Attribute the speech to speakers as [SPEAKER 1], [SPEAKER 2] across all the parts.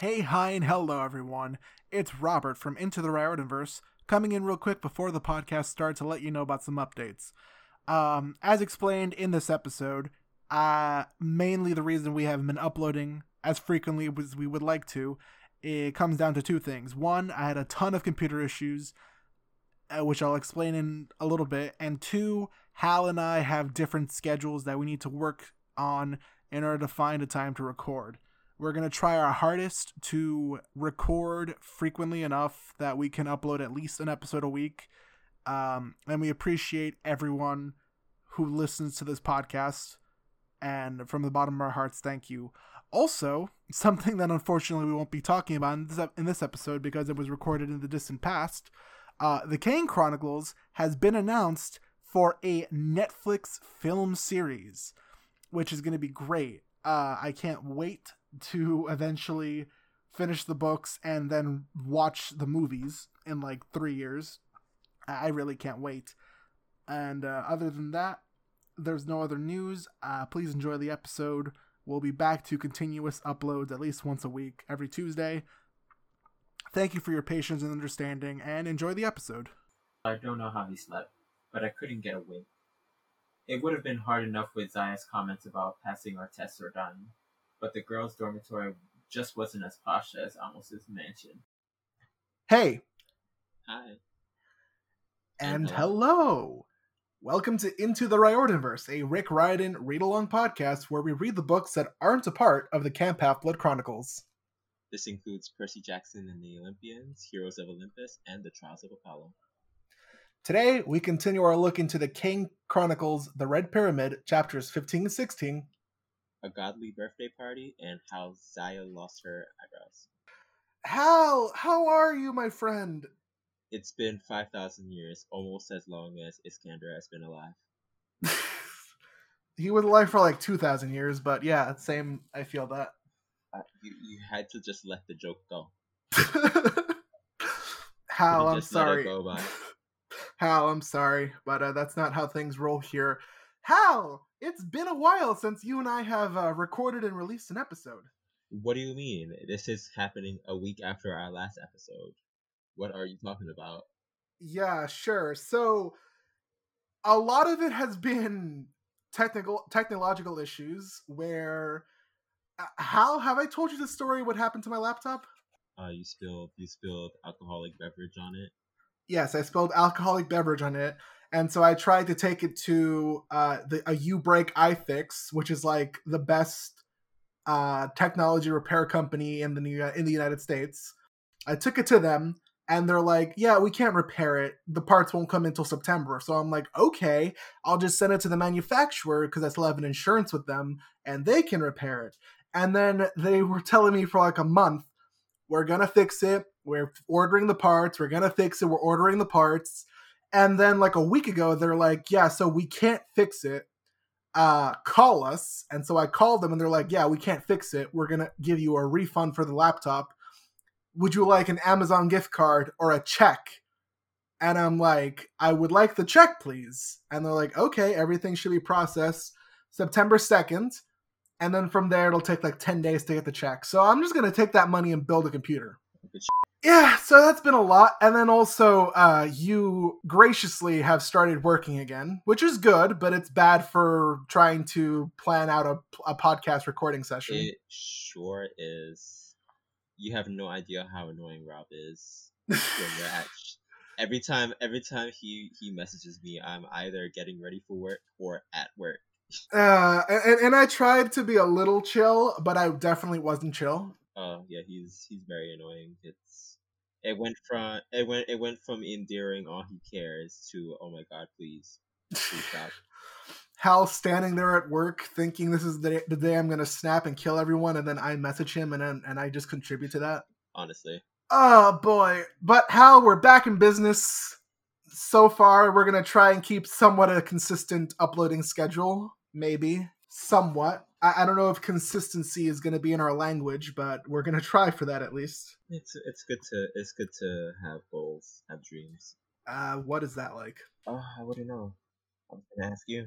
[SPEAKER 1] Hey, hi, and hello, everyone. It's Robert from Into the Riordanverse coming in real quick before the podcast starts to let you know about some updates. Um, as explained in this episode, uh, mainly the reason we haven't been uploading as frequently as we would like to, it comes down to two things. One, I had a ton of computer issues, uh, which I'll explain in a little bit, and two, Hal and I have different schedules that we need to work on in order to find a time to record. We're going to try our hardest to record frequently enough that we can upload at least an episode a week. Um, and we appreciate everyone who listens to this podcast. And from the bottom of our hearts, thank you. Also, something that unfortunately we won't be talking about in this, in this episode because it was recorded in the distant past uh, The Kane Chronicles has been announced for a Netflix film series, which is going to be great. Uh, I can't wait to eventually finish the books and then watch the movies in like three years. I really can't wait. And uh, other than that, there's no other news. Uh, please enjoy the episode. We'll be back to continuous uploads at least once a week, every Tuesday. Thank you for your patience and understanding, and enjoy the episode.
[SPEAKER 2] I don't know how he slept, but I couldn't get a wink. It would have been hard enough with Zaya's comments about passing our tests or dying but the girls' dormitory just wasn't as posh as Amos's mansion.
[SPEAKER 1] Hey.
[SPEAKER 2] Hi.
[SPEAKER 1] And, hello. hello. Welcome to Into the Riordanverse, a Rick Riordan read-along podcast where we read the books that aren't a part of the Camp Half-Blood Chronicles.
[SPEAKER 2] This includes Percy Jackson and the Olympians, Heroes of Olympus, and the Trials of Apollo.
[SPEAKER 1] Today, we continue our look into the Kane Chronicles, The Red Pyramid, chapters 15 and 16,
[SPEAKER 2] a godly birthday party, and how Zaya lost her eyebrows.
[SPEAKER 1] Hal, how are you, my friend?
[SPEAKER 2] It's been 5,000 years, almost as long as Iskander has been alive.
[SPEAKER 1] he was alive for like 2,000 years, but yeah, same, I feel that.
[SPEAKER 2] Uh, you, you had to just let the joke go.
[SPEAKER 1] Hal, I'm sorry. Hal, I'm sorry, but uh, that's not how things roll here. Hal, it's been a while since you and I have uh, recorded and released an episode.
[SPEAKER 2] What do you mean? This is happening a week after our last episode. What are you talking about?
[SPEAKER 1] Yeah, sure. So a lot of it has been technical technological issues where uh, how have I told you the story what happened to my laptop?
[SPEAKER 2] Uh you spilled you spilled alcoholic beverage on it.
[SPEAKER 1] Yes, I spilled alcoholic beverage on it and so I tried to take it to uh, the a U-Break iFix, which is like the best uh, technology repair company in the in the United States. I took it to them, and they're like, "Yeah, we can't repair it. The parts won't come until September." So I'm like, "Okay, I'll just send it to the manufacturer because I still have an insurance with them, and they can repair it." And then they were telling me for like a month, "We're gonna fix it. We're ordering the parts. We're gonna fix it. We're ordering the parts." And then like a week ago, they're like, yeah, so we can't fix it. Uh, call us. And so I called them and they're like, yeah, we can't fix it. We're going to give you a refund for the laptop. Would you like an Amazon gift card or a check? And I'm like, I would like the check, please. And they're like, okay, everything should be processed September 2nd. And then from there, it'll take like 10 days to get the check. So I'm just going to take that money and build a computer yeah, so that's been a lot. And then also, uh, you graciously have started working again, which is good, but it's bad for trying to plan out a, a podcast recording session.
[SPEAKER 2] It sure is. You have no idea how annoying Rob is every time every time he he messages me i'm either getting ready for work or at work
[SPEAKER 1] uh and, and i tried to be a little chill but i definitely wasn't chill
[SPEAKER 2] oh yeah he's he's very annoying. It's it went from it went it went from endearing all he cares to oh my god please please stop.
[SPEAKER 1] Hal standing there at work thinking this is the, the day i'm gonna snap and kill everyone and then i message him and then and i just contribute to that?
[SPEAKER 2] Honestly.
[SPEAKER 1] Oh boy. But hal we're back in business. So far we're gonna try and keep somewhat a consistent uploading schedule. Maybe somewhat I, I don't know if consistency is going to be in our language, but we're going to try for that at least.
[SPEAKER 2] It's it's good to it's good to have goals, have dreams.
[SPEAKER 1] Uh, what is that like?
[SPEAKER 2] Oh, I wouldn't know. I'm gonna ask you.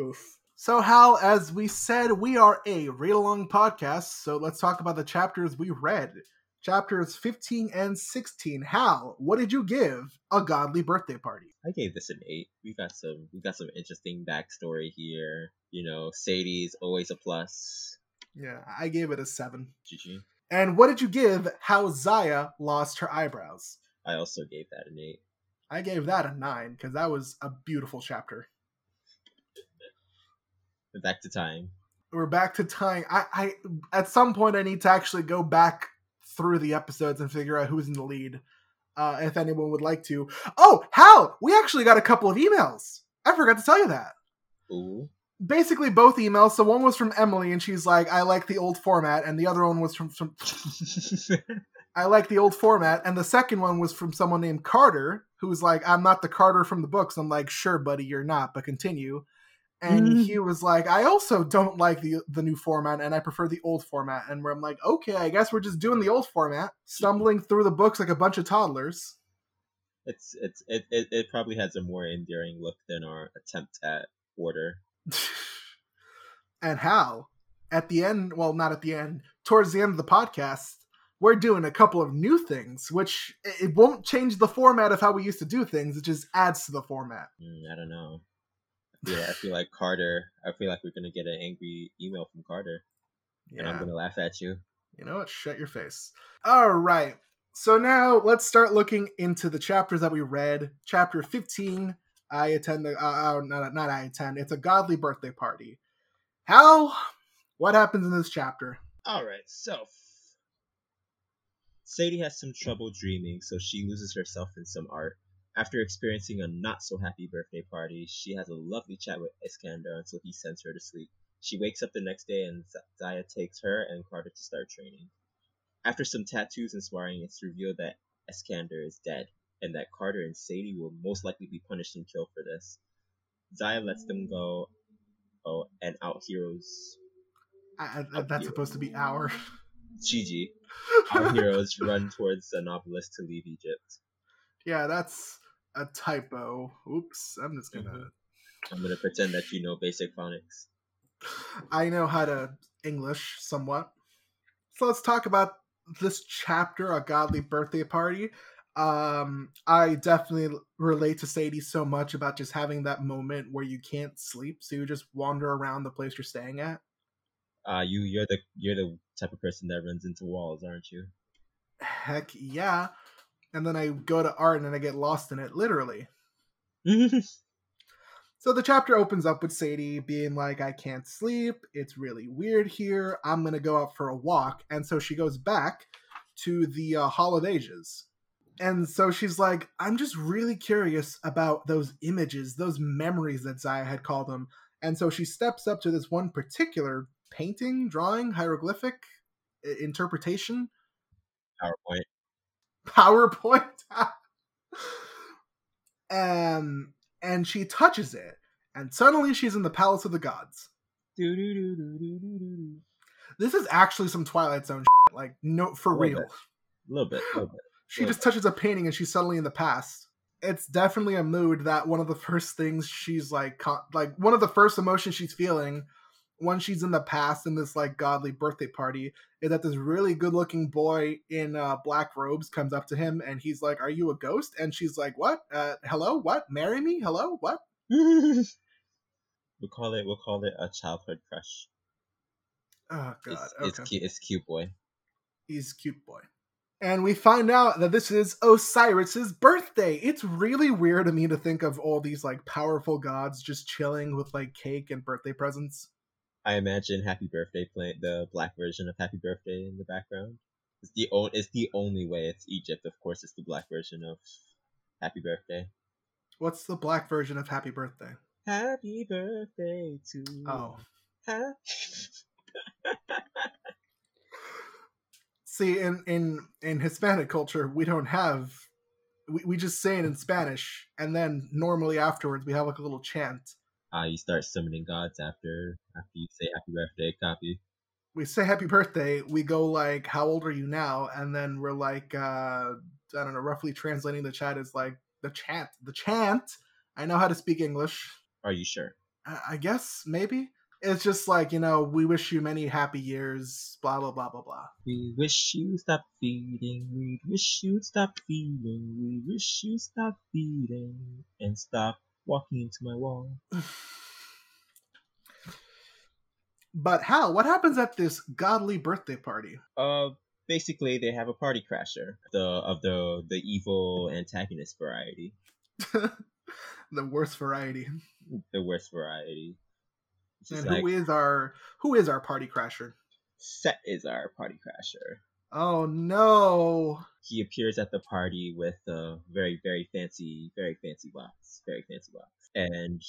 [SPEAKER 1] Oof. So, Hal, as we said, we are a read along podcast. So, let's talk about the chapters we read. Chapters 15 and 16. Hal, what did you give a godly birthday party?
[SPEAKER 2] I gave this an eight. We got some we got some interesting backstory here. You know, Sadie's always a plus.
[SPEAKER 1] Yeah, I gave it a seven.
[SPEAKER 2] GG.
[SPEAKER 1] And what did you give how Zaya lost her eyebrows?
[SPEAKER 2] I also gave that an eight.
[SPEAKER 1] I gave that a nine because that was a beautiful chapter.
[SPEAKER 2] We're back to time.
[SPEAKER 1] We're back to time. I, I at some point I need to actually go back through the episodes and figure out who's in the lead. Uh, if anyone would like to. Oh, Hal, we actually got a couple of emails. I forgot to tell you that.
[SPEAKER 2] Ooh.
[SPEAKER 1] Basically, both emails. So one was from Emily, and she's like, "I like the old format," and the other one was from, from I like the old format. And the second one was from someone named Carter, who was like, I'm not the Carter from the books. I'm like, sure, buddy, you're not, but continue. And
[SPEAKER 2] Mhm.
[SPEAKER 1] he was like, I also don't like the the new format and I prefer the old format. And where I'm like, okay, I guess we're just doing the old format, stumbling through the books like a bunch of toddlers.
[SPEAKER 2] it's it's it, it it probably has a more endearing look than our attempt at order.
[SPEAKER 1] and how at the end, well, not at the end, towards the end of the podcast, we're doing a couple of new things, which it won't change the format of how we used to do things. It just adds to the format.
[SPEAKER 2] Mm, I don't know. Feel, I feel like Carter. I feel like we're gonna get an angry email from Carter, and I'm gonna laugh at you.
[SPEAKER 1] You know what? Shut your face. All right. So now let's start looking into the chapters that we read. Chapter 15. I attend the. Uh, uh, not, not I attend. It's a godly birthday party. How? what happens in this chapter?
[SPEAKER 2] All right, so Sadie has some trouble dreaming, so she loses herself in some art. After experiencing a not so happy birthday party, she has a lovely chat with Iskander until he sends her to sleep. She wakes up the next day and Zaya takes her and Carter to start training. After some tattoos and sparring, it's revealed that Iskander is dead, and that Carter and Sadie will most likely be punished and killed for this. Zaya lets them go, oh, and out heroes
[SPEAKER 1] that's supposed to be our.
[SPEAKER 2] Gigi. Our heroes run towards the novelist to leave Egypt.
[SPEAKER 1] Yeah, that's a typo. Oops. I'm just gonna.
[SPEAKER 2] Mhm. I'm gonna pretend that you know basic phonics.
[SPEAKER 1] I know how to English somewhat. So let's talk about this chapter, a godly birthday party. Um, I definitely relate to Sadie so much about just having that moment where you can't sleep, so you just wander around the place you're staying at.
[SPEAKER 2] Uh, you you're the you're the type of person that runs into walls, aren't you?
[SPEAKER 1] Heck yeah. And then I go to art and I get lost in it, literally. So the chapter opens up with Sadie being like, I can't sleep. It's really weird here. I'm going to go out for a walk. And so she goes back to the uh, Hall of Ages. And so she's like, I'm just really curious about those images, those memories that Zaya had called them. And so she steps up to this one particular painting, drawing, hieroglyphic interpretation,
[SPEAKER 2] PowerPoint.
[SPEAKER 1] PowerPoint. um, and she touches it, and suddenly she's in the Palace of the Gods. This is actually some Twilight Zone shit. Like, no, for
[SPEAKER 2] A little
[SPEAKER 1] real.
[SPEAKER 2] bit. A little bit, little bit.
[SPEAKER 1] She just touches a painting and she's suddenly in the past. It's definitely a mood that one of the first things she's like, con- like one of the first emotions she's feeling when she's in the past in this like godly birthday party is that this really good looking boy in uh, black robes comes up to him and he's like, "Are you a ghost?" And she's like, "What? Uh, hello? What? Marry me? Hello? What?"
[SPEAKER 2] we'll call it we'll call it a childhood crush.
[SPEAKER 1] Oh god,
[SPEAKER 2] It's,
[SPEAKER 1] okay.
[SPEAKER 2] it's cute. It's cute boy.
[SPEAKER 1] He's cute boy. And we find out that this is Osiris's birthday. It's really weird to me to think of all these like powerful gods just chilling with like cake and birthday presents.
[SPEAKER 2] I imagine Happy Birthday playing the black version of Happy Birthday in the background. It's the o- It's the only way. It's Egypt, of course. It's the black version of Happy Birthday.
[SPEAKER 1] What's the black version of Happy Birthday?
[SPEAKER 2] Happy birthday to
[SPEAKER 1] Oh.
[SPEAKER 2] Ha-
[SPEAKER 1] See, in in in Hispanic culture, we don't have we, we just say it in Spanish and then normally afterwards we have like a little chant.
[SPEAKER 2] Ah, you start summoning gods after after you say Happy Birthday. Copy.
[SPEAKER 1] We say happy birthday, we go like how old are you now and then we're like uh I don't know, roughly translating the chat is like the chant. The chant. I know how to speak English.
[SPEAKER 2] Are you sure?
[SPEAKER 1] I I guess maybe it's just like you know, we wish you many happy years. Blah blah blah blah blah.
[SPEAKER 2] We wish you stop feeding. We wish you stop feeding. We wish you stop feeding and stop walking into my wall.
[SPEAKER 1] But how? what happens at this godly birthday party?
[SPEAKER 2] Uh, basically, they have a party crasher, the of the the evil antagonist variety,
[SPEAKER 1] the worst variety.
[SPEAKER 2] the worst variety. It's
[SPEAKER 1] And
[SPEAKER 2] just like
[SPEAKER 1] who is our who is our party crasher?
[SPEAKER 2] Set is our party crasher.
[SPEAKER 1] Oh no.
[SPEAKER 2] He appears at the party with a very very fancy, very fancy box, very fancy box, and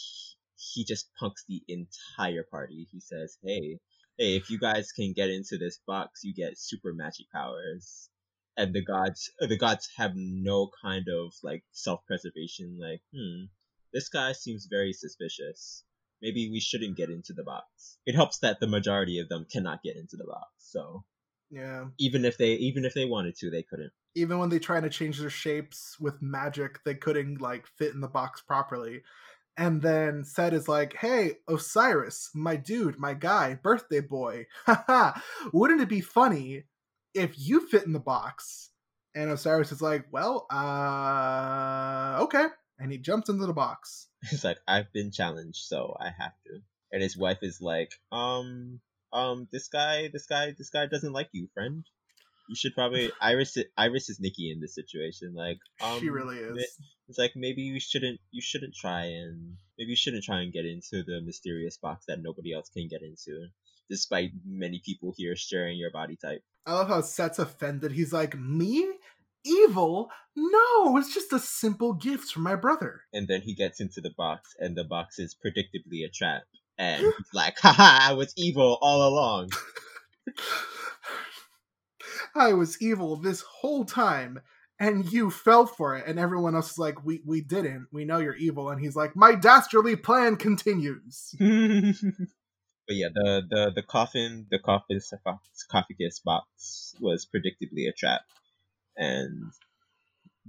[SPEAKER 2] he, just punks the entire party. He says, "Hey, hey, if you guys can get into this box, you get super magic powers." And the gods, uh, the gods have no kind of like self-preservation. Like, hmm, this guy seems very suspicious. Maybe we shouldn't get into the box. It helps that the majority of them cannot get into the box. So
[SPEAKER 1] Yeah.
[SPEAKER 2] even if they, even if they wanted to, they couldn't.
[SPEAKER 1] Even when they try to change their shapes with magic, they couldn't like fit in the box properly. And then Set is like, "Hey, Osiris, my dude, my guy, birthday boy. Haha. Wouldn't it be funny if you fit in the box?" And Osiris is like, "Well, uh, okay." And he jumps into the box.
[SPEAKER 2] He's like I've been challenged, so I have to. And his wife is like, um, um, this guy, this guy, this guy doesn't like you, friend. You should probably Isis. Isis is Nikki in this situation. Like, um,
[SPEAKER 1] she really is.
[SPEAKER 2] It's like maybe you shouldn't. You shouldn't try and maybe you shouldn't try and get into the mysterious box that nobody else can get into, despite many people here sharing your body type.
[SPEAKER 1] I love how Set's offended. He's like, "Me? Evil? No, it's just a simple gift from my brother."
[SPEAKER 2] And then he gets into the box, and the box is predictably a trap. And he's like, haha, I was evil all along.
[SPEAKER 1] I was evil this whole time, and you fell for it. And everyone else is like, "We we didn't. We know you're evil." And he's like, "My dastardly plan continues."
[SPEAKER 2] but yeah, the, the, the coffin, the coffin sarcoph- sarcophagus box was predictably a trap. And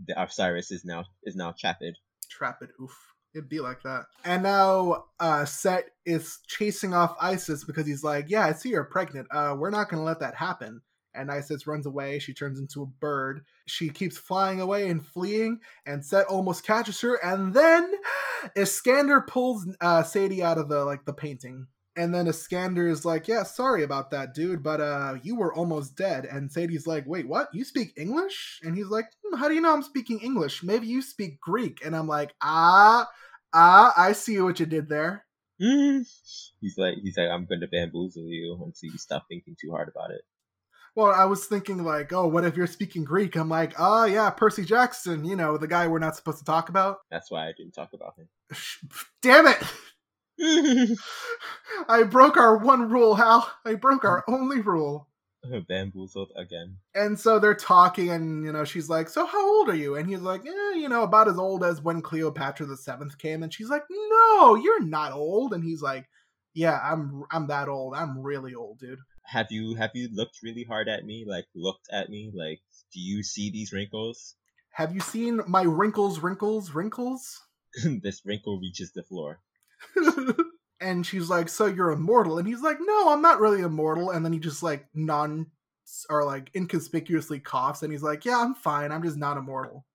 [SPEAKER 2] the Osiris is now is now trapped.
[SPEAKER 1] Trap it. Oof. It'd be like that. And now uh Set is chasing off Isis because he's like, Yeah, I see you're pregnant. Uh we're not gonna let that happen. And Isis runs away. She turns into a bird. She keeps flying away and fleeing, and Set almost catches her. And then Iskander pulls uh Sadie out of the like the painting. And then Iskander is like, Yeah, sorry about that, dude, but uh you were almost dead. And Sadie's like, Wait, what? You speak English? And he's like, "Hmm, How do you know I'm speaking English? Maybe you speak Greek. And I'm like, ah, Ah, I see what you did there.
[SPEAKER 2] He's like he's like I'm gonna bamboozle you until you stop thinking too hard about it.
[SPEAKER 1] Well, I was thinking like, oh, what if you're speaking Greek? I'm like, oh yeah, Percy Jackson, you know, the guy we're not supposed to talk about.
[SPEAKER 2] That's why I didn't talk about
[SPEAKER 1] him. Damn it! I broke our one rule, Hal. I broke our only rule.
[SPEAKER 2] Bamboozled again.
[SPEAKER 1] And so they're talking, and you know, she's like, "So how old are you?" And he's like, "Yeah, you know, about as old as when Cleopatra the Seventh came." And she's like, "No, you're not old." And he's like, "Yeah, I'm, I'm that old. I'm really old, dude."
[SPEAKER 2] Have you have you looked really hard at me? Like looked at me? Like do you see these wrinkles?
[SPEAKER 1] Have you seen my wrinkles, wrinkles, wrinkles?
[SPEAKER 2] this wrinkle reaches the floor.
[SPEAKER 1] And she's like, "So you're immortal?" And he's like, "No, I'm not really immortal." And then he just like non or like inconspicuously coughs, and he's like, "Yeah, I'm fine. I'm just not immortal."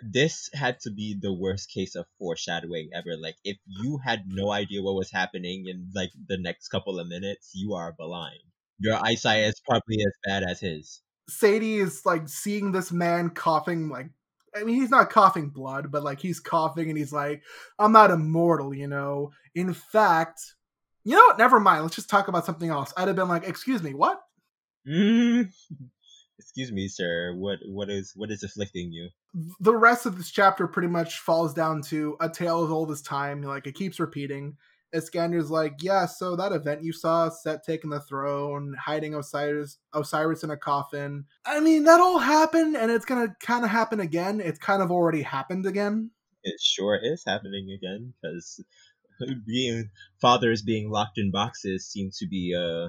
[SPEAKER 2] This had to be the worst case of foreshadowing ever. Like if you had no idea what was happening in like the next couple of minutes, you are blind. Your eyesight is probably as bad as his.
[SPEAKER 1] Sadie is like seeing this man coughing like I mean he's not coughing blood, but like he's coughing and he's like, I'm not immortal, you know. In fact, you know what? Never mind. Let's just talk about something else. I'd have been like, excuse me, what?
[SPEAKER 2] Mm. Excuse me, sir. What what is what is afflicting you?
[SPEAKER 1] The rest of this chapter pretty much falls down to a tale as old as time. Like it keeps repeating. Iskander's like, yeah, so that event you saw, Set taking the throne, hiding Osiris, Osiris in a coffin. I mean, that all happened, and it's gonna kind of happen again. It's kind of already happened again.
[SPEAKER 2] It sure is happening again because being fathers being locked in boxes seem to be uh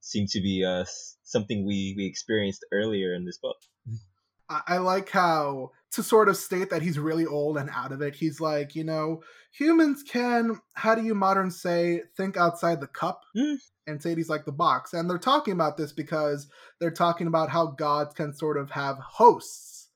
[SPEAKER 2] seem to be uh something we we experienced earlier in this book.
[SPEAKER 1] I, I like how to sort of state that he's really old and out of it. He's like, you know, humans can, how do you modern say, think outside the cup?
[SPEAKER 2] Mm.
[SPEAKER 1] And Sadie's like the box. And they're talking about this because they're talking about how gods can sort of have hosts,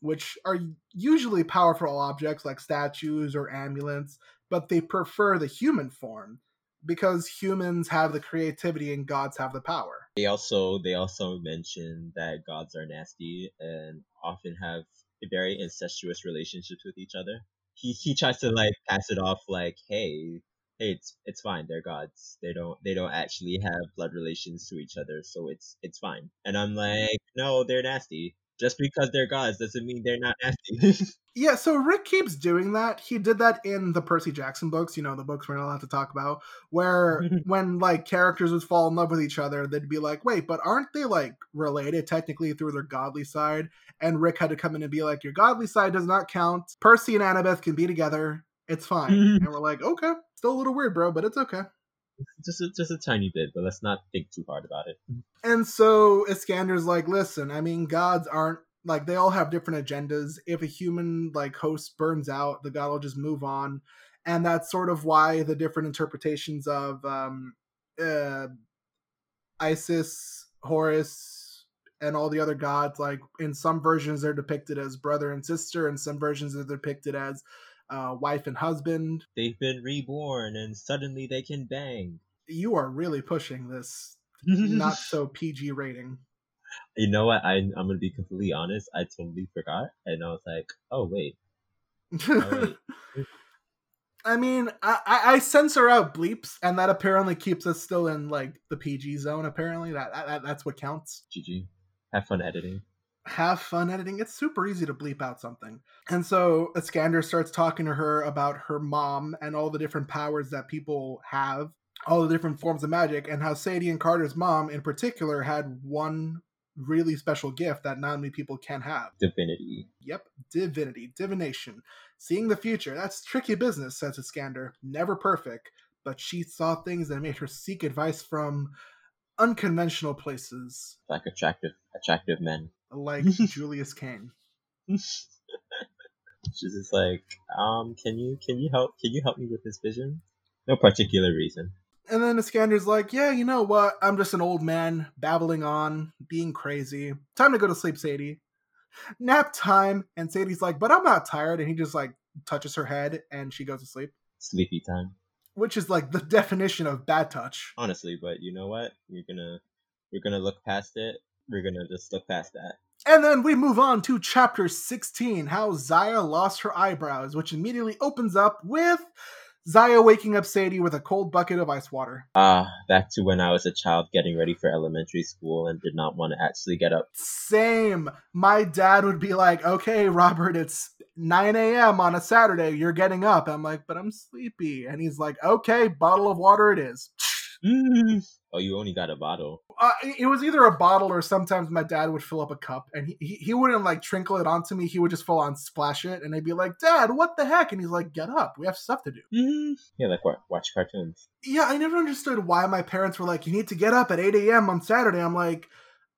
[SPEAKER 1] which are usually powerful objects like statues or amulets, but they prefer the human form because humans have the creativity and gods have the power.
[SPEAKER 2] They also they also mention that gods are nasty and often have very incestuous relationships with each other. He he tries to like pass it off like, hey, hey, it's it's fine. They're gods. They don't they don't actually have blood relations to each other, so it's it's fine. And I'm like, no, they're nasty. Just because they're gods doesn't mean they're not nasty.
[SPEAKER 1] Yeah, so Rick keeps doing that. He did that in the Percy Jackson books, you know, the books we're not allowed to talk about, where when like characters would fall in love with each other, they'd be like, wait, but aren't they like related technically through their godly side? And Rick had to come in and be like, your godly side does not count. Percy and Annabeth can be together. It's fine. and we're like, okay, still a little weird, bro, but it's okay.
[SPEAKER 2] Just a, just a tiny bit, but let's not think too hard about it.
[SPEAKER 1] And so Iskander's like, listen, I mean, gods aren't like they all have different agendas. If a human like host burns out, the god will just move on. And that's sort of why the different interpretations of um uh Isis, Horus, and all the other gods, like in some versions they're depicted as brother and sister, and some versions they're depicted as uh, wife and husband.
[SPEAKER 2] They've been reborn and suddenly they can bang.
[SPEAKER 1] You are really pushing this not so PG rating.
[SPEAKER 2] You know what? I I'm gonna be completely honest. I totally forgot, and I was like, oh wait, oh wait.
[SPEAKER 1] I mean, I, I I censor out bleeps, and that apparently keeps us still in like the PG zone. Apparently, that, that that's what counts.
[SPEAKER 2] GG. Have fun editing.
[SPEAKER 1] Have fun editing. It's super easy to bleep out something. And so Iskander starts talking to her about her mom and all the different powers that people have, all the different forms of magic, and how Sadie and Carter's mom, in particular, had one really special gift that not many people can have.
[SPEAKER 2] Divinity.
[SPEAKER 1] Yep, divinity, divination. Seeing the future. That's tricky business, says Iskander. Never perfect, but she saw things that made her seek advice from unconventional places,
[SPEAKER 2] Like attractive attractive men.
[SPEAKER 1] Like Julius Kane.
[SPEAKER 2] She's just like, um, can you can you help can you help me with this vision? No particular reason.
[SPEAKER 1] And then Iskander's like, yeah, you know what? I'm just an old man babbling on, being crazy. Time to go to sleep, Sadie. Nap time. And Sadie's like, but I'm not tired. And he just like touches her head and she goes to sleep,
[SPEAKER 2] Sleepy time.
[SPEAKER 1] which is like the definition of bad touch.
[SPEAKER 2] Honestly, but you know what? You're gonna you're gonna look past it. We're gonna just look past that.
[SPEAKER 1] And then we move on to chapter 16 How Zaya Lost Her Eyebrows, which immediately opens up with Zaya waking up Sadie with a cold bucket of ice water.
[SPEAKER 2] Ah, back to when I was a child getting ready for elementary school and did not want to actually get up.
[SPEAKER 1] Same. My dad would be like, okay, Robert, it's 9 a.m. on a Saturday. You're getting up. I'm like, but I'm sleepy. And he's like, okay, bottle of water it is.
[SPEAKER 2] Oh, you only got a bottle.
[SPEAKER 1] Uh, it was either a bottle or sometimes my dad would fill up a cup and he, he, he wouldn't like trinkle it onto me. He would just full on splash it. And I'd be like, Dad, what the heck? And he's like, get up. We have stuff to do.
[SPEAKER 2] Yeah, like what? Watch cartoons.
[SPEAKER 1] Yeah, I never understood why my parents were like, you need to get up at 8 a.m. on Saturday. I'm like,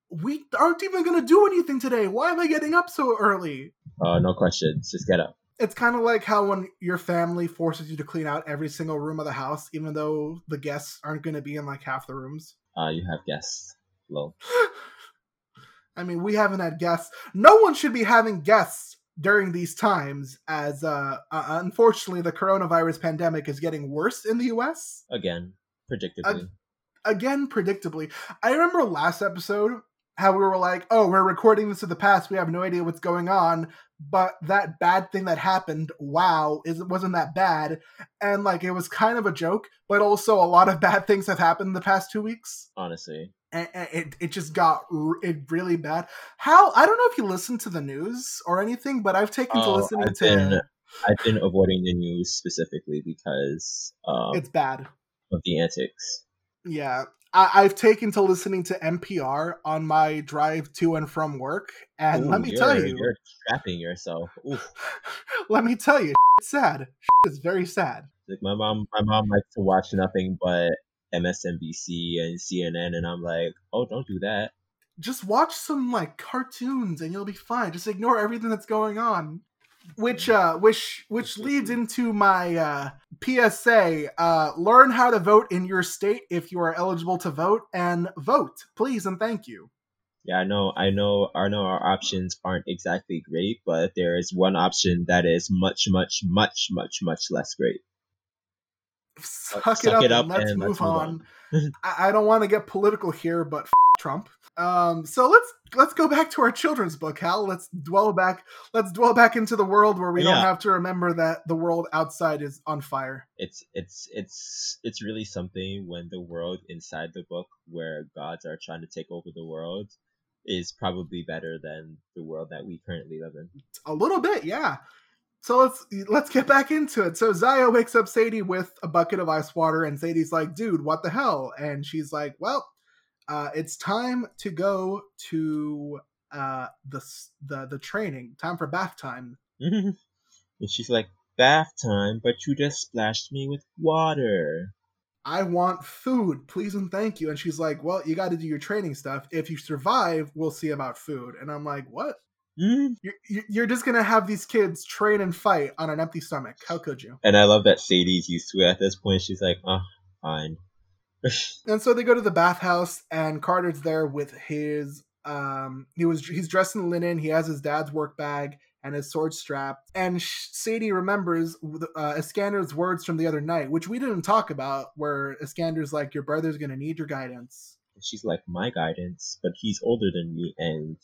[SPEAKER 1] we aren't even going to do anything today. Why am I getting up so early?
[SPEAKER 2] Oh, no questions. Just get up.
[SPEAKER 1] It's kind of like how when your family forces you to clean out every single room of the house, even though the guests aren't going to be in like half the rooms.
[SPEAKER 2] Uh, you have guests.
[SPEAKER 1] I mean, we haven't had guests. No one should be having guests during these times, as uh, uh, unfortunately the coronavirus pandemic is getting worse in the U.S.
[SPEAKER 2] Again, predictably.
[SPEAKER 1] again predictably i remember last episode how we were like oh we're recording this in the past we have no idea what's going on but that bad thing that happened wow is it wasn't that bad and like it was kind of a joke but also a lot of bad things have happened in the past two weeks
[SPEAKER 2] honestly.
[SPEAKER 1] and, it, it just got r- it really bad how i don't know if you listen to the news or anything but i've taken to
[SPEAKER 2] Oh,
[SPEAKER 1] listening
[SPEAKER 2] I've
[SPEAKER 1] to
[SPEAKER 2] been- I've been avoiding the news specifically because um,
[SPEAKER 1] it's bad
[SPEAKER 2] of the antics.
[SPEAKER 1] Yeah. I, I've taken to listening to NPR on my drive to and from work. And
[SPEAKER 2] Ooh,
[SPEAKER 1] let me tell you,
[SPEAKER 2] you're trapping yourself.
[SPEAKER 1] Let me tell you, it's sad. It's very sad.
[SPEAKER 2] Like my mom, my mom likes to watch nothing but MSNBC and CNN, and I'm like, oh, don't do that.
[SPEAKER 1] just watch some like cartoons and you'll be fine. Just ignore everything that's going on. Which uh which which leads into my uh PSA. Uh learn how to vote in your state if you are eligible to vote and vote, please and thank you.
[SPEAKER 2] Yeah, I know, I know, I know our options aren't exactly great, but there is one option that is much, much, much, much, much less great.
[SPEAKER 1] Suck,
[SPEAKER 2] Suck
[SPEAKER 1] it up,
[SPEAKER 2] it up
[SPEAKER 1] and let's
[SPEAKER 2] and
[SPEAKER 1] move
[SPEAKER 2] let's move
[SPEAKER 1] on. I, I don't want to get political here, but Trump. Um, so let's let's go back to our children's book, Hal. Let's dwell back. Let's dwell back into the world where we don't have to remember that the world outside is on fire.
[SPEAKER 2] It's it's it's it's really something when the world inside the book where gods are trying to take over the world is probably better than the world that we currently live in.
[SPEAKER 1] A little bit, yeah. So let's let's get back into it. So Zaya wakes up Sadie with a bucket of ice water, and Sadie's like, "Dude, what the hell?" And she's like, "Well, uh, it's time to go to uh, the the the training. Time for bath time."
[SPEAKER 2] and she's like, bath time, but you just splashed me with water.
[SPEAKER 1] I want food, please and thank you. And she's like, Well, you got to do your training stuff. If you survive, we'll see about food. And I'm like, What?
[SPEAKER 2] Mm.
[SPEAKER 1] You're, you're- you're just going to have these kids train and fight on an empty stomach. How could you?
[SPEAKER 2] And I love that Sadie's used to it at this point. She's like, oh, fine.
[SPEAKER 1] And so they go to the bathhouse, and Carter's there with his. Um, he was he's dressed in linen. He has his dad's work bag and his sword strap. And Sadie remembers uh, Iskander's words from the other night, which we didn't talk about, where Iskander's like, "Your brother's gonna need your guidance."
[SPEAKER 2] And she's like, my guidance, but he's older than me and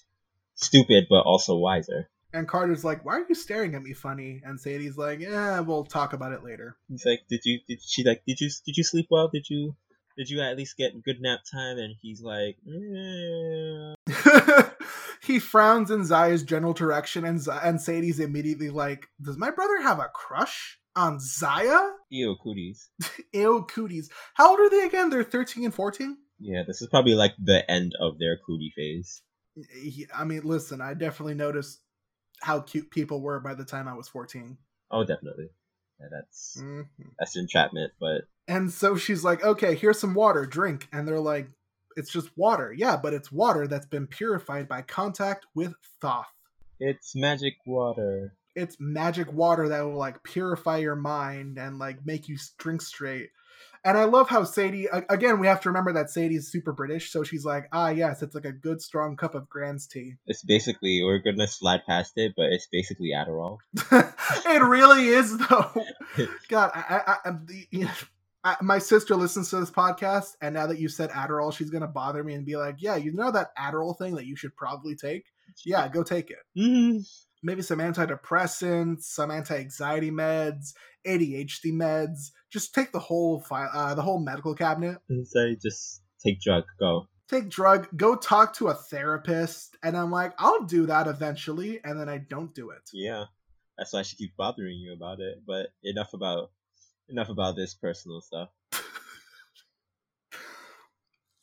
[SPEAKER 2] stupid, but also wiser.
[SPEAKER 1] And Carter's like, "Why are you staring at me funny?" And Sadie's like, "Yeah, we'll talk about it later."
[SPEAKER 2] He's like, did you? Did she like? Did you? Did you sleep well? Did you? Did you at least get good nap time? And he's like, "Eh."
[SPEAKER 1] he frowns in Zaya's general direction, and Z- and Sadie's immediately like, "Does my brother have a crush on Zaya?"
[SPEAKER 2] ew, cooties.
[SPEAKER 1] Ew, cooties. How old are they again? They're thirteen and fourteen.
[SPEAKER 2] Yeah, this is probably like the end of their cootie phase.
[SPEAKER 1] I mean, listen, I definitely noticed how cute people were by the time I was fourteen.
[SPEAKER 2] Oh, definitely. Yeah, that's
[SPEAKER 1] Mhm.
[SPEAKER 2] that's entrapment, but
[SPEAKER 1] And so she's like, okay, here's some water, drink. And they're like, it's just water. Yeah, but it's water that's been purified by contact with Thoth.
[SPEAKER 2] it's magic water.
[SPEAKER 1] It's magic water that will like purify your mind and like make you drink straight. And I love how Sadie, again, we have to remember that Sadie's super British. So she's like, ah, yes, it's like a good strong cup of Grand's tea.
[SPEAKER 2] It's basically we're gonna slide past it, but it's basically Adderall.
[SPEAKER 1] it really is, though. God, I, I, I, you know, I, my sister listens to this podcast, and now that you said Adderall, she's gonna bother me and be like, "Yeah, you know that Adderall thing that you should probably take? Yeah, go take it.
[SPEAKER 2] Mm.
[SPEAKER 1] Maybe some antidepressants, some anti-anxiety meds, ADHD meds. Just take the whole file, uh, the whole medical cabinet.
[SPEAKER 2] So just take drug, go.
[SPEAKER 1] Take drug, go talk to a therapist, and I'm like, I'll do that eventually, and then I don't do it.
[SPEAKER 2] Yeah, that's why she keeps bothering you about it. But enough about enough about this personal stuff.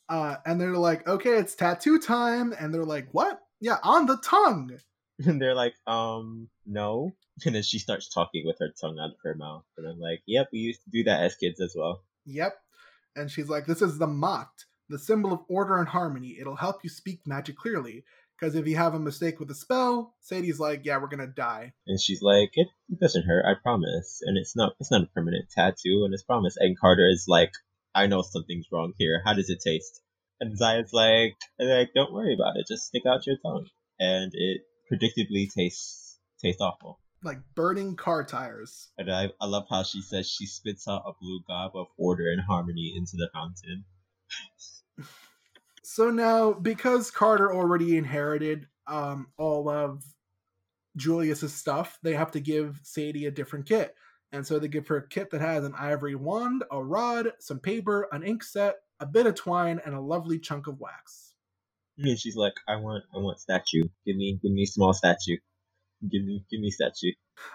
[SPEAKER 1] Uh, and they're like, okay, it's tattoo time. And they're like, what? Yeah, on the tongue.
[SPEAKER 2] And they're like, um, no. And then she starts talking with her tongue out of her mouth. And I'm like, yep, we used to do that as kids as well.
[SPEAKER 1] Yep. And she's like, this is the Ma'at, the symbol of order and harmony. It'll help you speak magic clearly. Because if you have a mistake with a spell, Sadie's like, yeah, we're going to die.
[SPEAKER 2] And she's like, it, it doesn't hurt, I promise. And it's not it's not a permanent tattoo, and it's promise. And Carter is like, I know something's wrong here. How does it taste? And Zaya's like, like, don't worry about it. Just stick out your tongue. And it predictably tastes tastes awful.
[SPEAKER 1] Like burning car tires.
[SPEAKER 2] And I, I love how she says she spits out a blue gob of order and harmony into the fountain.
[SPEAKER 1] So now, because Carter already inherited um, all of Julius's stuff, they have to give Sadie a different kit. And so they give her a kit that has an ivory wand, a rod, some paper, an ink set, a bit of twine, and a lovely chunk of wax.
[SPEAKER 2] And she's like, I want I want statue. Give me give me small statue. Give me give me statue.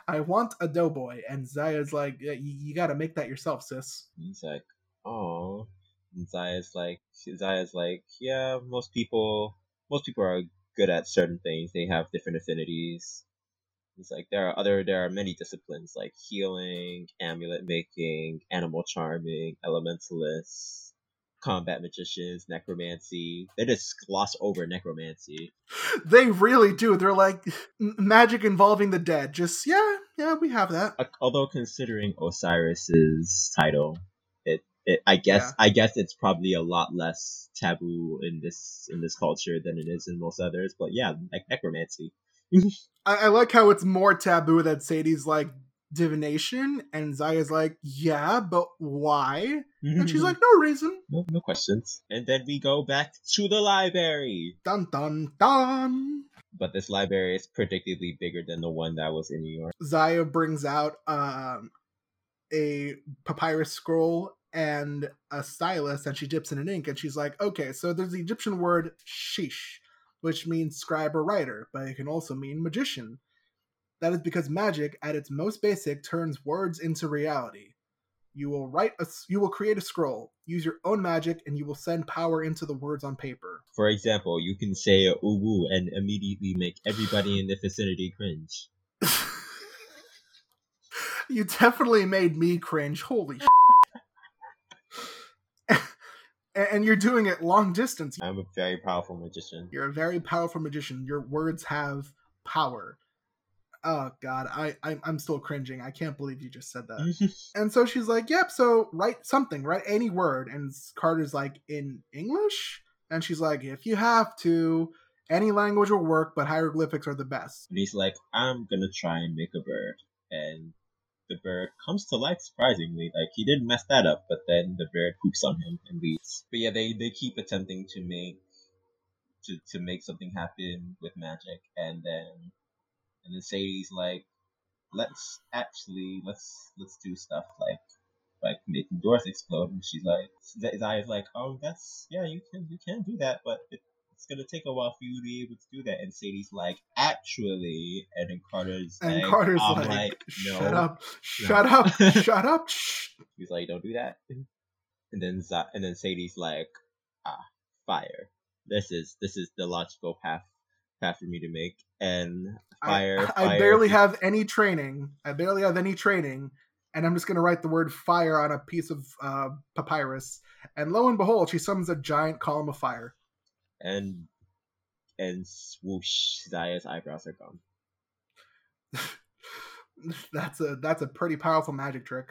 [SPEAKER 1] I want a doughboy. And Zaya's like, "Yeah, you, you gotta make that yourself, sis.
[SPEAKER 2] And he's like, oh. And Zaya's like, Zaya's like, yeah, most people, most people are good at certain things. They have different affinities. He's like, there are other, there are many disciplines like healing, amulet making, animal charming, elementalists. Combat magicians, necromancy. They just gloss over necromancy.
[SPEAKER 1] They really do. They're like magic involving the dead. Just yeah, yeah, we have that.
[SPEAKER 2] Uh, Although considering Osiris's title, it, it I guess
[SPEAKER 1] Yeah.
[SPEAKER 2] I guess it's probably a lot less taboo in this in this culture than it is in most others. But yeah, like necromancy.
[SPEAKER 1] I, I like how it's more taboo that Sadie's like divination, and Zaya's like, yeah, but why? And she's like, no reason.
[SPEAKER 2] no, no questions. And then we go back to the library.
[SPEAKER 1] Dun dun dun.
[SPEAKER 2] But this library is predictably bigger than the one that was in New York.
[SPEAKER 1] Zaya brings out um, a papyrus scroll and a stylus, and she dips in an ink, and she's like, okay, so there's the Egyptian word sesh, which means scribe or writer, but it can also mean magician. That is because magic, at its most basic, turns words into reality. You will write a, you will create a scroll, use your own magic, and you will send power into the words on paper.
[SPEAKER 2] For example, you can say a ooh and immediately make everybody in the vicinity cringe.
[SPEAKER 1] you definitely made me cringe. Holy and you're doing it long distance.
[SPEAKER 2] I'm a very powerful magician.
[SPEAKER 1] You're a very powerful magician. Your words have power. Oh god, I, I I'm still cringing. I can't believe you just said that. and so she's like, "Yep, so write something, write any word." And Carter's like, "In English?" And she's like, "If you have to, any language will work, but hieroglyphics are the best."
[SPEAKER 2] And he's like, I'm gonna try and make a bird. And the bird comes to life surprisingly. Like he didn't mess that up, but then the bird poops on him and leaves. But yeah, they, they keep attempting to make to, to make something happen with magic and then and then Sadie's like, Let's actually let's let's do stuff like like making doors explode and she's like Zaya's like, Oh that's yeah, you can you can do that, but it, it's gonna take a while for you to be able to do that. And Sadie's like, actually, and then Carter's
[SPEAKER 1] And
[SPEAKER 2] like,
[SPEAKER 1] Carter's
[SPEAKER 2] I'm
[SPEAKER 1] like,
[SPEAKER 2] like, no.
[SPEAKER 1] "Shut up, shut up, shut up." Shh.
[SPEAKER 2] He's like, don't do that. And then Z- and then Sadie's like, ah, fire. This is this is the logical path path for me to make. And fire,
[SPEAKER 1] I, I
[SPEAKER 2] fire
[SPEAKER 1] barely have any training. I barely have any training, and I'm just gonna write the word fire on a piece of uh, papyrus. And lo and behold, she summons a giant column of fire.
[SPEAKER 2] and and swoosh, Zaya's eyebrows are gone.
[SPEAKER 1] that's a that's a pretty powerful magic trick.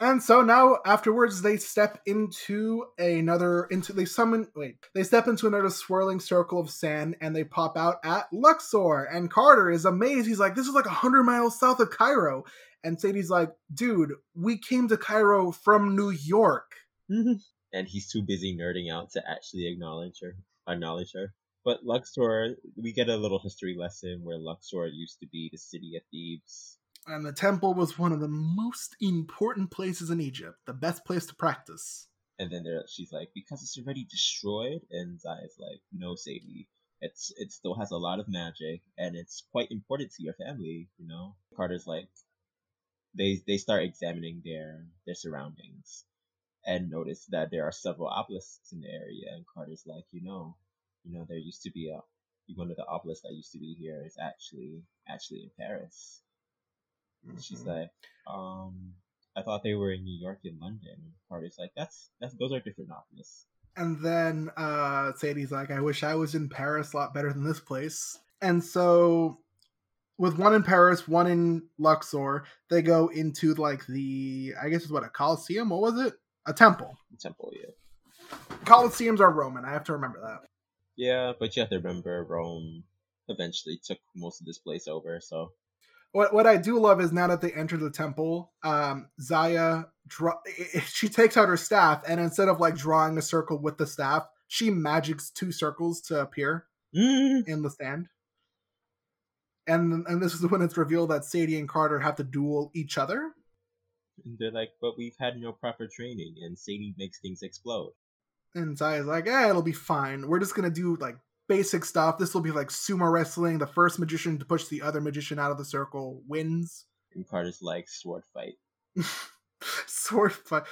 [SPEAKER 1] And so now afterwards they step into another into they summon wait they step into another swirling circle of sand and they pop out at Luxor and Carter is amazed he's like this is like hundred miles south of Cairo and Sadie's like dude we came to Cairo from New York
[SPEAKER 2] and he's too busy nerding out to actually acknowledge her. Acknowledge her. But Luxor, we get a little history lesson where Luxor used to be the city of Thebes.
[SPEAKER 1] And the temple was one of the most important places in Egypt the best place to practice
[SPEAKER 2] And then there, she's like, because it's already destroyed. And Zaya's like, no, Sadie. It's it still has a lot of magic, and it's quite important to your family. You know. Carter's like, they they start examining their their surroundings, and notice that there are several obelisks in the area. And Carter's like, you know, you know, there used to be a one of the obelisks that used to be here is actually actually in Paris. She's
[SPEAKER 1] Mhm.
[SPEAKER 2] like, um, I thought they were in New York and London. And Carter's like, that's that's those are different obelisks.
[SPEAKER 1] And then uh, Sadie's like, I wish I was in Paris a lot better than this place. And so, with one in Paris, one in Luxor, they go into like the, I guess it's what, a Colosseum? What was it? A temple.
[SPEAKER 2] Temple, yeah.
[SPEAKER 1] Colosseums are Roman. I have to remember that.
[SPEAKER 2] Yeah, but you have to remember Rome eventually took most of this place over, so
[SPEAKER 1] What what I do love is now that they enter the temple, um, Zaya draw, she takes out her staff and instead of like drawing a circle with the staff, she magics two circles to appear.
[SPEAKER 2] Mm.
[SPEAKER 1] in the stand. And and this is when it's revealed that Sadie and Carter have to duel each other.
[SPEAKER 2] And they're like, but we've had no proper training, and Sadie makes things explode.
[SPEAKER 1] And Zaya's like, eh, it'll be fine. We're just gonna do like basic stuff. This will be like sumo wrestling. The first magician to push the other magician out of the circle wins.
[SPEAKER 2] And Carter's like, sword fight.
[SPEAKER 1] Sword fight.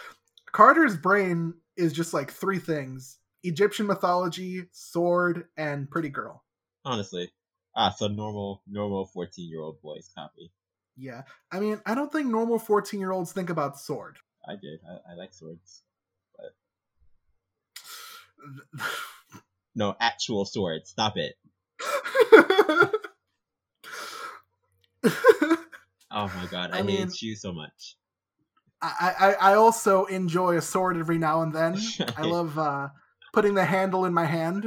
[SPEAKER 1] Carter's brain is just like three things: Egyptian mythology, sword, and pretty girl.
[SPEAKER 2] Honestly. Ah, so normal, normal 14 year old boys copy.
[SPEAKER 1] Yeah, I mean, I don't think normal fourteen-year-olds think about sword.
[SPEAKER 2] I did. I, I like swords. No, actual sword. Stop it. Oh my god, I,
[SPEAKER 1] I mean-
[SPEAKER 2] hate you so much.
[SPEAKER 1] I, I I also enjoy a sword every now and then. I love uh, putting the handle in my hand.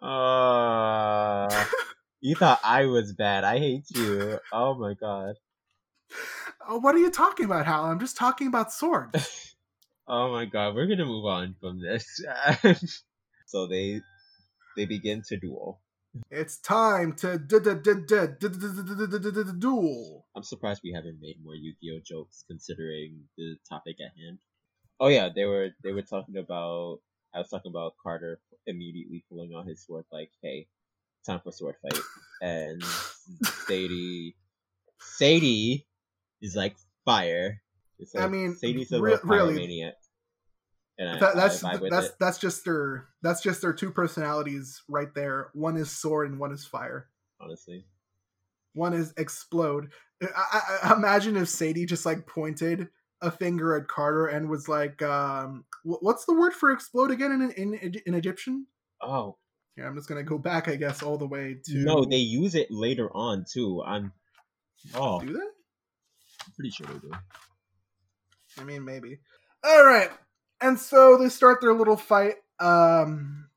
[SPEAKER 2] Uh, you thought I was bad. I hate you. Oh my god.
[SPEAKER 1] Oh, what are you talking about, Hal? I'm just talking about swords.
[SPEAKER 2] Oh my god. We're gonna move on from this. So they they begin to duel.
[SPEAKER 1] It's time to duel.
[SPEAKER 2] I'm surprised we haven't made more Yu-Gi-Oh jokes considering the topic at hand. Oh yeah, they were they were talking about I was talking about Carter immediately pulling out his sword like, "Hey, time for sword fight." And Sadie Sadie is like fire. Like,
[SPEAKER 1] I mean,
[SPEAKER 2] Sadie's a real re-
[SPEAKER 1] really,
[SPEAKER 2] maniac. And I,
[SPEAKER 1] That, that's
[SPEAKER 2] I with
[SPEAKER 1] that's
[SPEAKER 2] it.
[SPEAKER 1] that's just their that's just their two personalities right there. One is sword and one is fire.
[SPEAKER 2] honestly.
[SPEAKER 1] One is explode. I, I, imagine if Sadie just like pointed a finger at Carter and was like, um, "What's the word for explode again in in in Egyptian?"
[SPEAKER 2] Oh
[SPEAKER 1] Yeah, I'm just gonna go back, I guess, all the way to
[SPEAKER 2] no, they use it later on too. I'm oh
[SPEAKER 1] do that.
[SPEAKER 2] I'm pretty sure they do.
[SPEAKER 1] I mean, maybe. All right, and so they start their little fight. Um,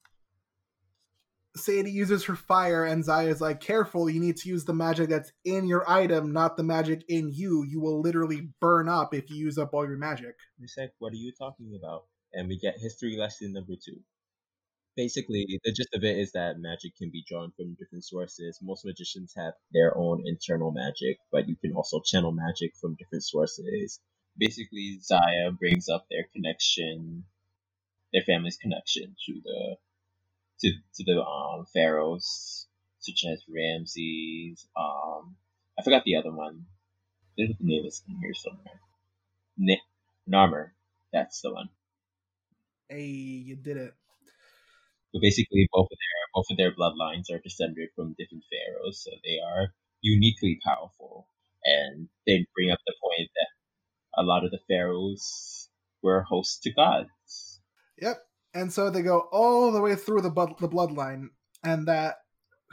[SPEAKER 1] Sadie uses her fire, and Zaya's like, "Careful! You need to use the magic that's in your item, not the magic in you. You will literally burn up if you use up all your magic."
[SPEAKER 2] It's like, what are you talking about? And we get history lesson number two. Basically, the gist of it is that magic can be drawn from different sources. Most magicians have their own internal magic, but you can also channel magic from different sources. Basically, Zaya brings up their connection, their family's connection to the to to the um pharaohs, such as Ramses. Um, I forgot the other one. There's the name is in here somewhere. Nick Narmer. That's the one.
[SPEAKER 1] Hey, you did it.
[SPEAKER 2] So basically, both of their both of their bloodlines are descended from different pharaohs, so they are uniquely powerful. And they bring up the point that a lot of the pharaohs were hosts to gods.
[SPEAKER 1] Yep. And so they go all the way through the the bloodline, and that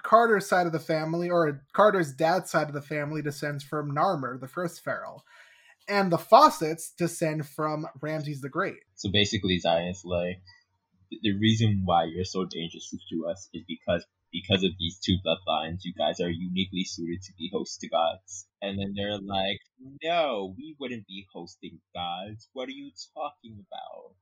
[SPEAKER 1] Carter's side of the family, or Carter's dad's side of the family, descends from Narmer, the first pharaoh, and the Faust's descend from Ramses the Great.
[SPEAKER 2] So basically, Zion's like the reason why you're so dangerous to us is because because of these two bloodlines, you guys are uniquely suited to be hosts to gods. And then they're like, no, we wouldn't be hosting gods. What are you talking about?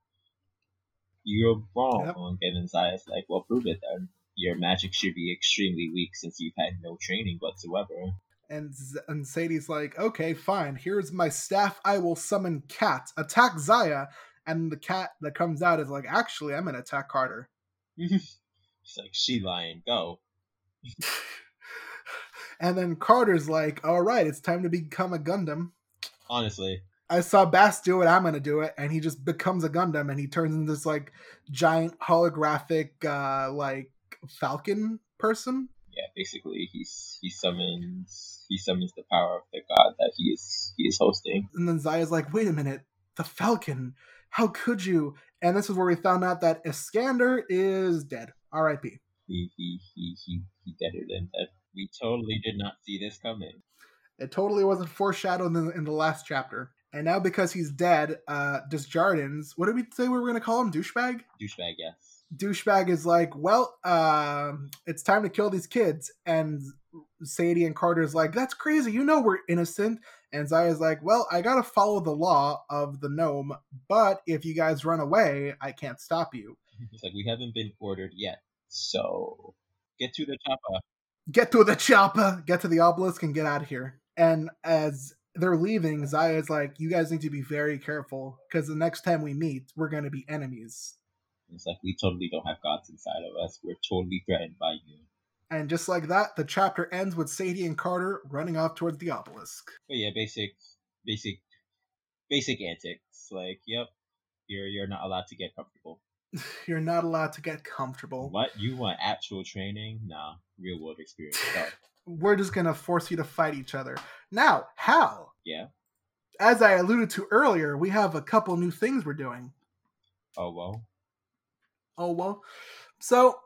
[SPEAKER 2] You're wrong. And then Zion's like, well, prove it then. Your magic should be extremely weak since you've had no training whatsoever.
[SPEAKER 1] And, Z- and Sadie's like, okay, fine. Here's my staff. I will summon cat. Attack Zaya. And the cat that comes out is like, actually, I'm going to attack Carter.
[SPEAKER 2] She's like, she lying, go.
[SPEAKER 1] And then Carter's like, all right, it's time to become a Gundam.
[SPEAKER 2] Honestly,
[SPEAKER 1] I saw Bast do it, I'm gonna do it, and he just becomes a Gundam and he turns into this like giant holographic uh like falcon person.
[SPEAKER 2] yeah, basically he's he summons he summons the power of the god that he is he is hosting.
[SPEAKER 1] And then Zaya's like, wait a minute, the falcon, how could you? And this is where we found out that Iskander is dead. R.I.P.
[SPEAKER 2] He he he he he deaded him that we totally did not see this coming.
[SPEAKER 1] It totally wasn't foreshadowed in the, in the last chapter. And now because he's dead, uh Desjardins, what did we say we were gonna call him? Douchebag?
[SPEAKER 2] Douchebag, yes.
[SPEAKER 1] douchebag is like, well, um, it's time to kill these kids. And Sadie and Carter's like, that's crazy. You know we're innocent. And Zaya's like, well, I gotta follow the law of the nome, but if you guys run away, I can't stop you.
[SPEAKER 2] He's like, we haven't been ordered yet, so get to the chopper.
[SPEAKER 1] Get to the chopper, get to the obelisk, and get out of here. And as they're leaving, Zaya's like, you guys need to be very careful because the next time we meet, we're gonna be enemies.
[SPEAKER 2] It's like we totally don't have gods inside of us. We're totally threatened by you.
[SPEAKER 1] And just like that, the chapter ends with Sadie and Carter running off towards the obelisk.
[SPEAKER 2] But yeah, basic basic basic antics. Like, yep, you're you're not allowed to get comfortable.
[SPEAKER 1] You're not allowed to get comfortable.
[SPEAKER 2] What you want actual training? Nah, real world experience. Go.
[SPEAKER 1] We're just gonna force you to fight each other. Now, Hal,
[SPEAKER 2] Yeah.
[SPEAKER 1] as I alluded to earlier, we have a couple new things we're doing.
[SPEAKER 2] Oh well.
[SPEAKER 1] Oh well. So,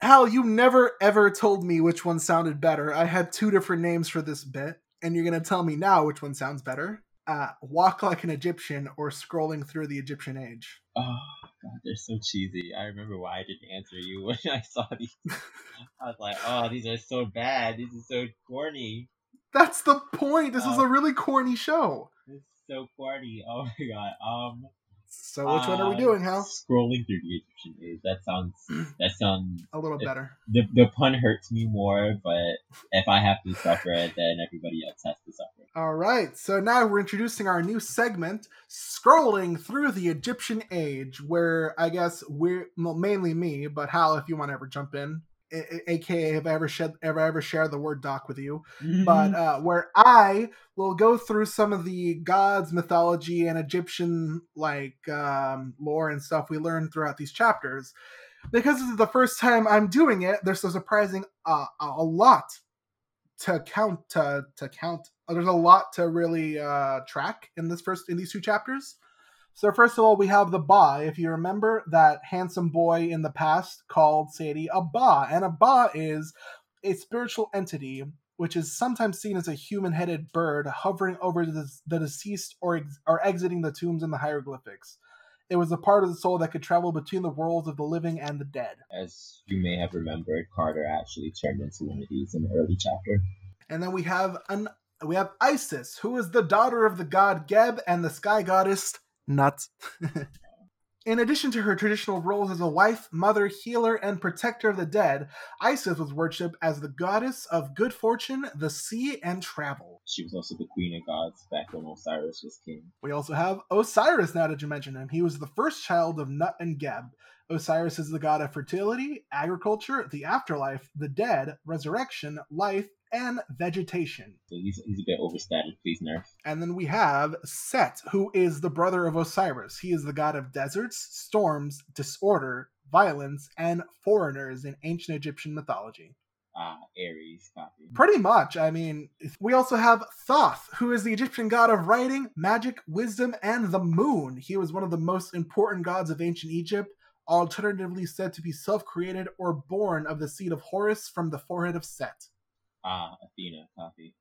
[SPEAKER 1] Hal, you never ever told me which one sounded better. I had two different names for this bit, and you're gonna tell me now which one sounds better. Uh, walk like an Egyptian or scrolling through the Egyptian age.
[SPEAKER 2] Oh god, they're so cheesy. I remember why I didn't answer you when I saw these. I was like, oh, these are so bad. These are so corny.
[SPEAKER 1] That's the point. This is
[SPEAKER 2] Oh.
[SPEAKER 1] a really corny show.
[SPEAKER 2] It's so corny. Oh my god. Um.
[SPEAKER 1] So which one are we
[SPEAKER 2] uh,
[SPEAKER 1] doing, Hal?
[SPEAKER 2] Scrolling through the Egyptian age. That sounds. That sounds.
[SPEAKER 1] A little
[SPEAKER 2] it-
[SPEAKER 1] better.
[SPEAKER 2] The the pun hurts me more, but if I have to suffer it, then everybody else has to suffer.
[SPEAKER 1] All right, so now we're introducing our new segment, scrolling through the Egyptian age, where I guess we're well, mainly me, but Hal, if you want to ever jump in, aka have I ever shed, ever ever share the word doc with you, but uh, where I will go through some of the gods, mythology, and Egyptian like um, lore and stuff we learned throughout these chapters. Because this is the first time I'm doing it, there's a surprising uh, a lot to count to to count. uh, There's a lot to really uh, track in this first in these two chapters. So first of all, we have the Ba. If you remember that handsome boy in the past called Sadie a Ba, and a Ba is a spiritual entity which is sometimes seen as a human-headed bird hovering over the, the deceased or ex, or exiting the tombs in the hieroglyphics. It was a part of the soul that could travel between the worlds of the living and the dead.
[SPEAKER 2] As you may have remembered, Carter actually turned into one of these in the early chapter.
[SPEAKER 1] And then we have an we have Isis, who is the daughter of the god Geb and the sky goddess Nut. In addition to her traditional roles as a wife, mother, healer, and protector of the dead, Isis was worshipped as the goddess of good fortune, the sea, and travel.
[SPEAKER 2] She was also the queen of gods back when Osiris was king.
[SPEAKER 1] We also have Osiris now that you mention him. He was the first child of Nut and Geb. Osiris is the god of fertility, agriculture, the afterlife, the dead, resurrection, life, and vegetation.
[SPEAKER 2] So he's, he's a bit overstated, please nerf.
[SPEAKER 1] And then we have Set, who is the brother of Osiris. He is the god of deserts, storms, disorder, violence, and foreigners in ancient Egyptian mythology.
[SPEAKER 2] Ah, Ares copy.
[SPEAKER 1] Pretty much. I mean, we also have Thoth, who is the Egyptian god of writing, magic, wisdom, and the moon. He was one of the most important gods of ancient Egypt, alternatively said to be self created or born of the seed of Horus from the forehead of Set.
[SPEAKER 2] Ah, Athena copy.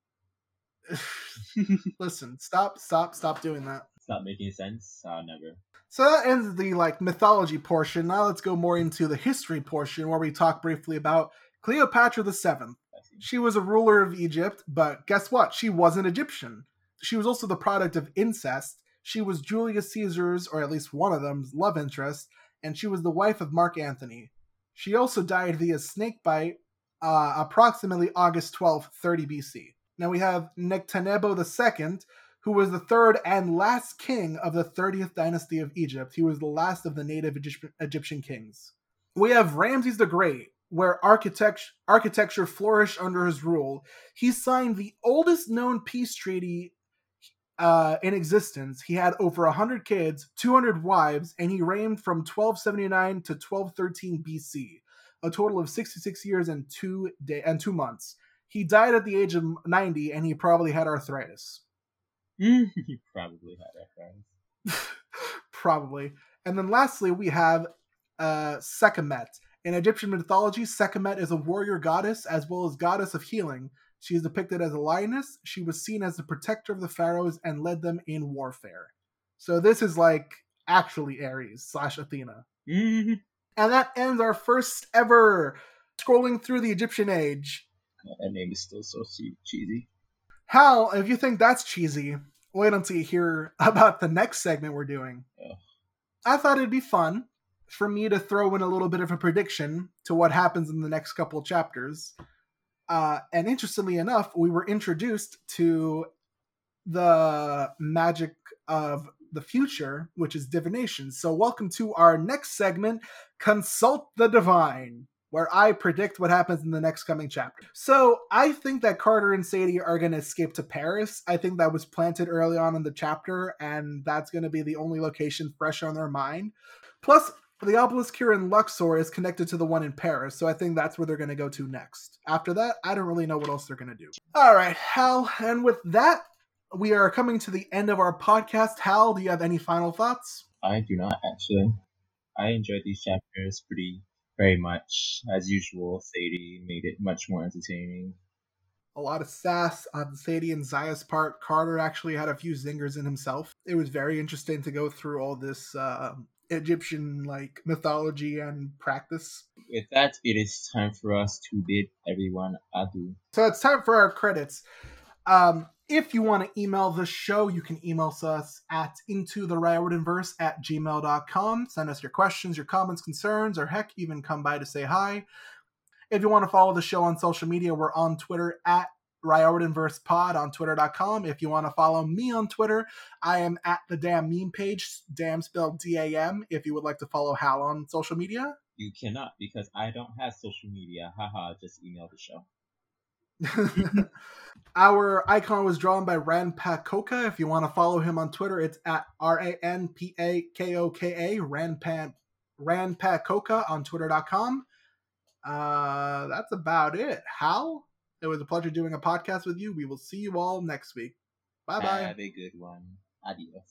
[SPEAKER 1] Listen, stop, stop, stop doing that.
[SPEAKER 2] Stop making sense. Ah, never.
[SPEAKER 1] So that ends the like mythology portion. Now let's go more into the history portion where we talk briefly about Cleopatra the Seventh. She was a ruler of Egypt, but guess what? She wasn't Egyptian. She was also the product of incest. She was Julius Caesar's, or at least one of them's, love interest, and she was the wife of Mark Antony. She also died via snakebite uh, approximately August 12, 30 BC. Now we have Nectanebo II, who was the third and last king of the 30th dynasty of Egypt. He was the last of the native Egypt- Egyptian kings. We have Ramses the Great, where architect- architecture flourished under his rule. He signed the oldest known peace treaty uh, in existence. He had over 100 kids, 200 wives, and he reigned from 1279 to 1213 BC, a total of 66 years and two day- and two months. He died at the age of 90, and he probably had arthritis.
[SPEAKER 2] he probably had arthritis.
[SPEAKER 1] probably. And then lastly, we have uh, Sekhmet. In Egyptian mythology, Sekhmet is a warrior goddess as well as goddess of healing. She is depicted as a lioness. She was seen as the protector of the pharaohs and led them in warfare. So this is like actually Ares slash Athena.
[SPEAKER 2] Mhm.
[SPEAKER 1] And that ends our first ever scrolling through the Egyptian age.
[SPEAKER 2] that name is still so cheesy.
[SPEAKER 1] Hal, if you think that's cheesy, wait until you hear about the next segment we're doing. I thought it'd be fun for me to throw in a little bit of a prediction to what happens in the next couple chapters. Uh, and interestingly enough, we were introduced to the magic of the future, which is divination. So, welcome to our next segment, Consult the Divine, where I predict what happens in the next coming chapter. So, I think that Carter and Sadie are going to escape to Paris. I think that was planted early on in the chapter, and that's going to be the only location fresh on their mind. Plus, the obelisk here in Luxor is connected to the one in Paris, so I think that's where they're going to go to next. After that, I don't really know what else they're going to do. All right, Hal, and with that, we are coming to the end of our podcast. Hal, do you have any final thoughts?
[SPEAKER 2] I do not actually. I enjoyed these chapters pretty very much. As usual, Sadie made it much more entertaining.
[SPEAKER 1] A lot of sass on Sadie and Zaya's part. Carter actually had a few zingers in himself. It was very interesting to go through all this uh, Egyptian like mythology and practice.
[SPEAKER 2] With that, it is time for us to bid everyone adieu.
[SPEAKER 1] So it's time for our credits. Um, if you want to email the show, you can email us at into the Verse at gmail.com. Send us your questions, your comments, concerns, or heck, even come by to say hi. If you want to follow the show on social media, we're on Twitter at Verse Pod on twitter.com. If you want to follow me on Twitter, I am at the damn meme page, damn spelled D A M. If you would like to follow Hal on social media,
[SPEAKER 2] you cannot because I don't have social media. Haha, just email the show.
[SPEAKER 1] Our icon was drawn by Ranpakoka. If you want to follow him on Twitter, it's at R A N P A K O K A, Ranpan Ranpakoka on twitter.com. Uh, that's about it. Hal, it was a pleasure doing a podcast with you. We will see you all next week. Bye bye.
[SPEAKER 2] Have a good one. Adios.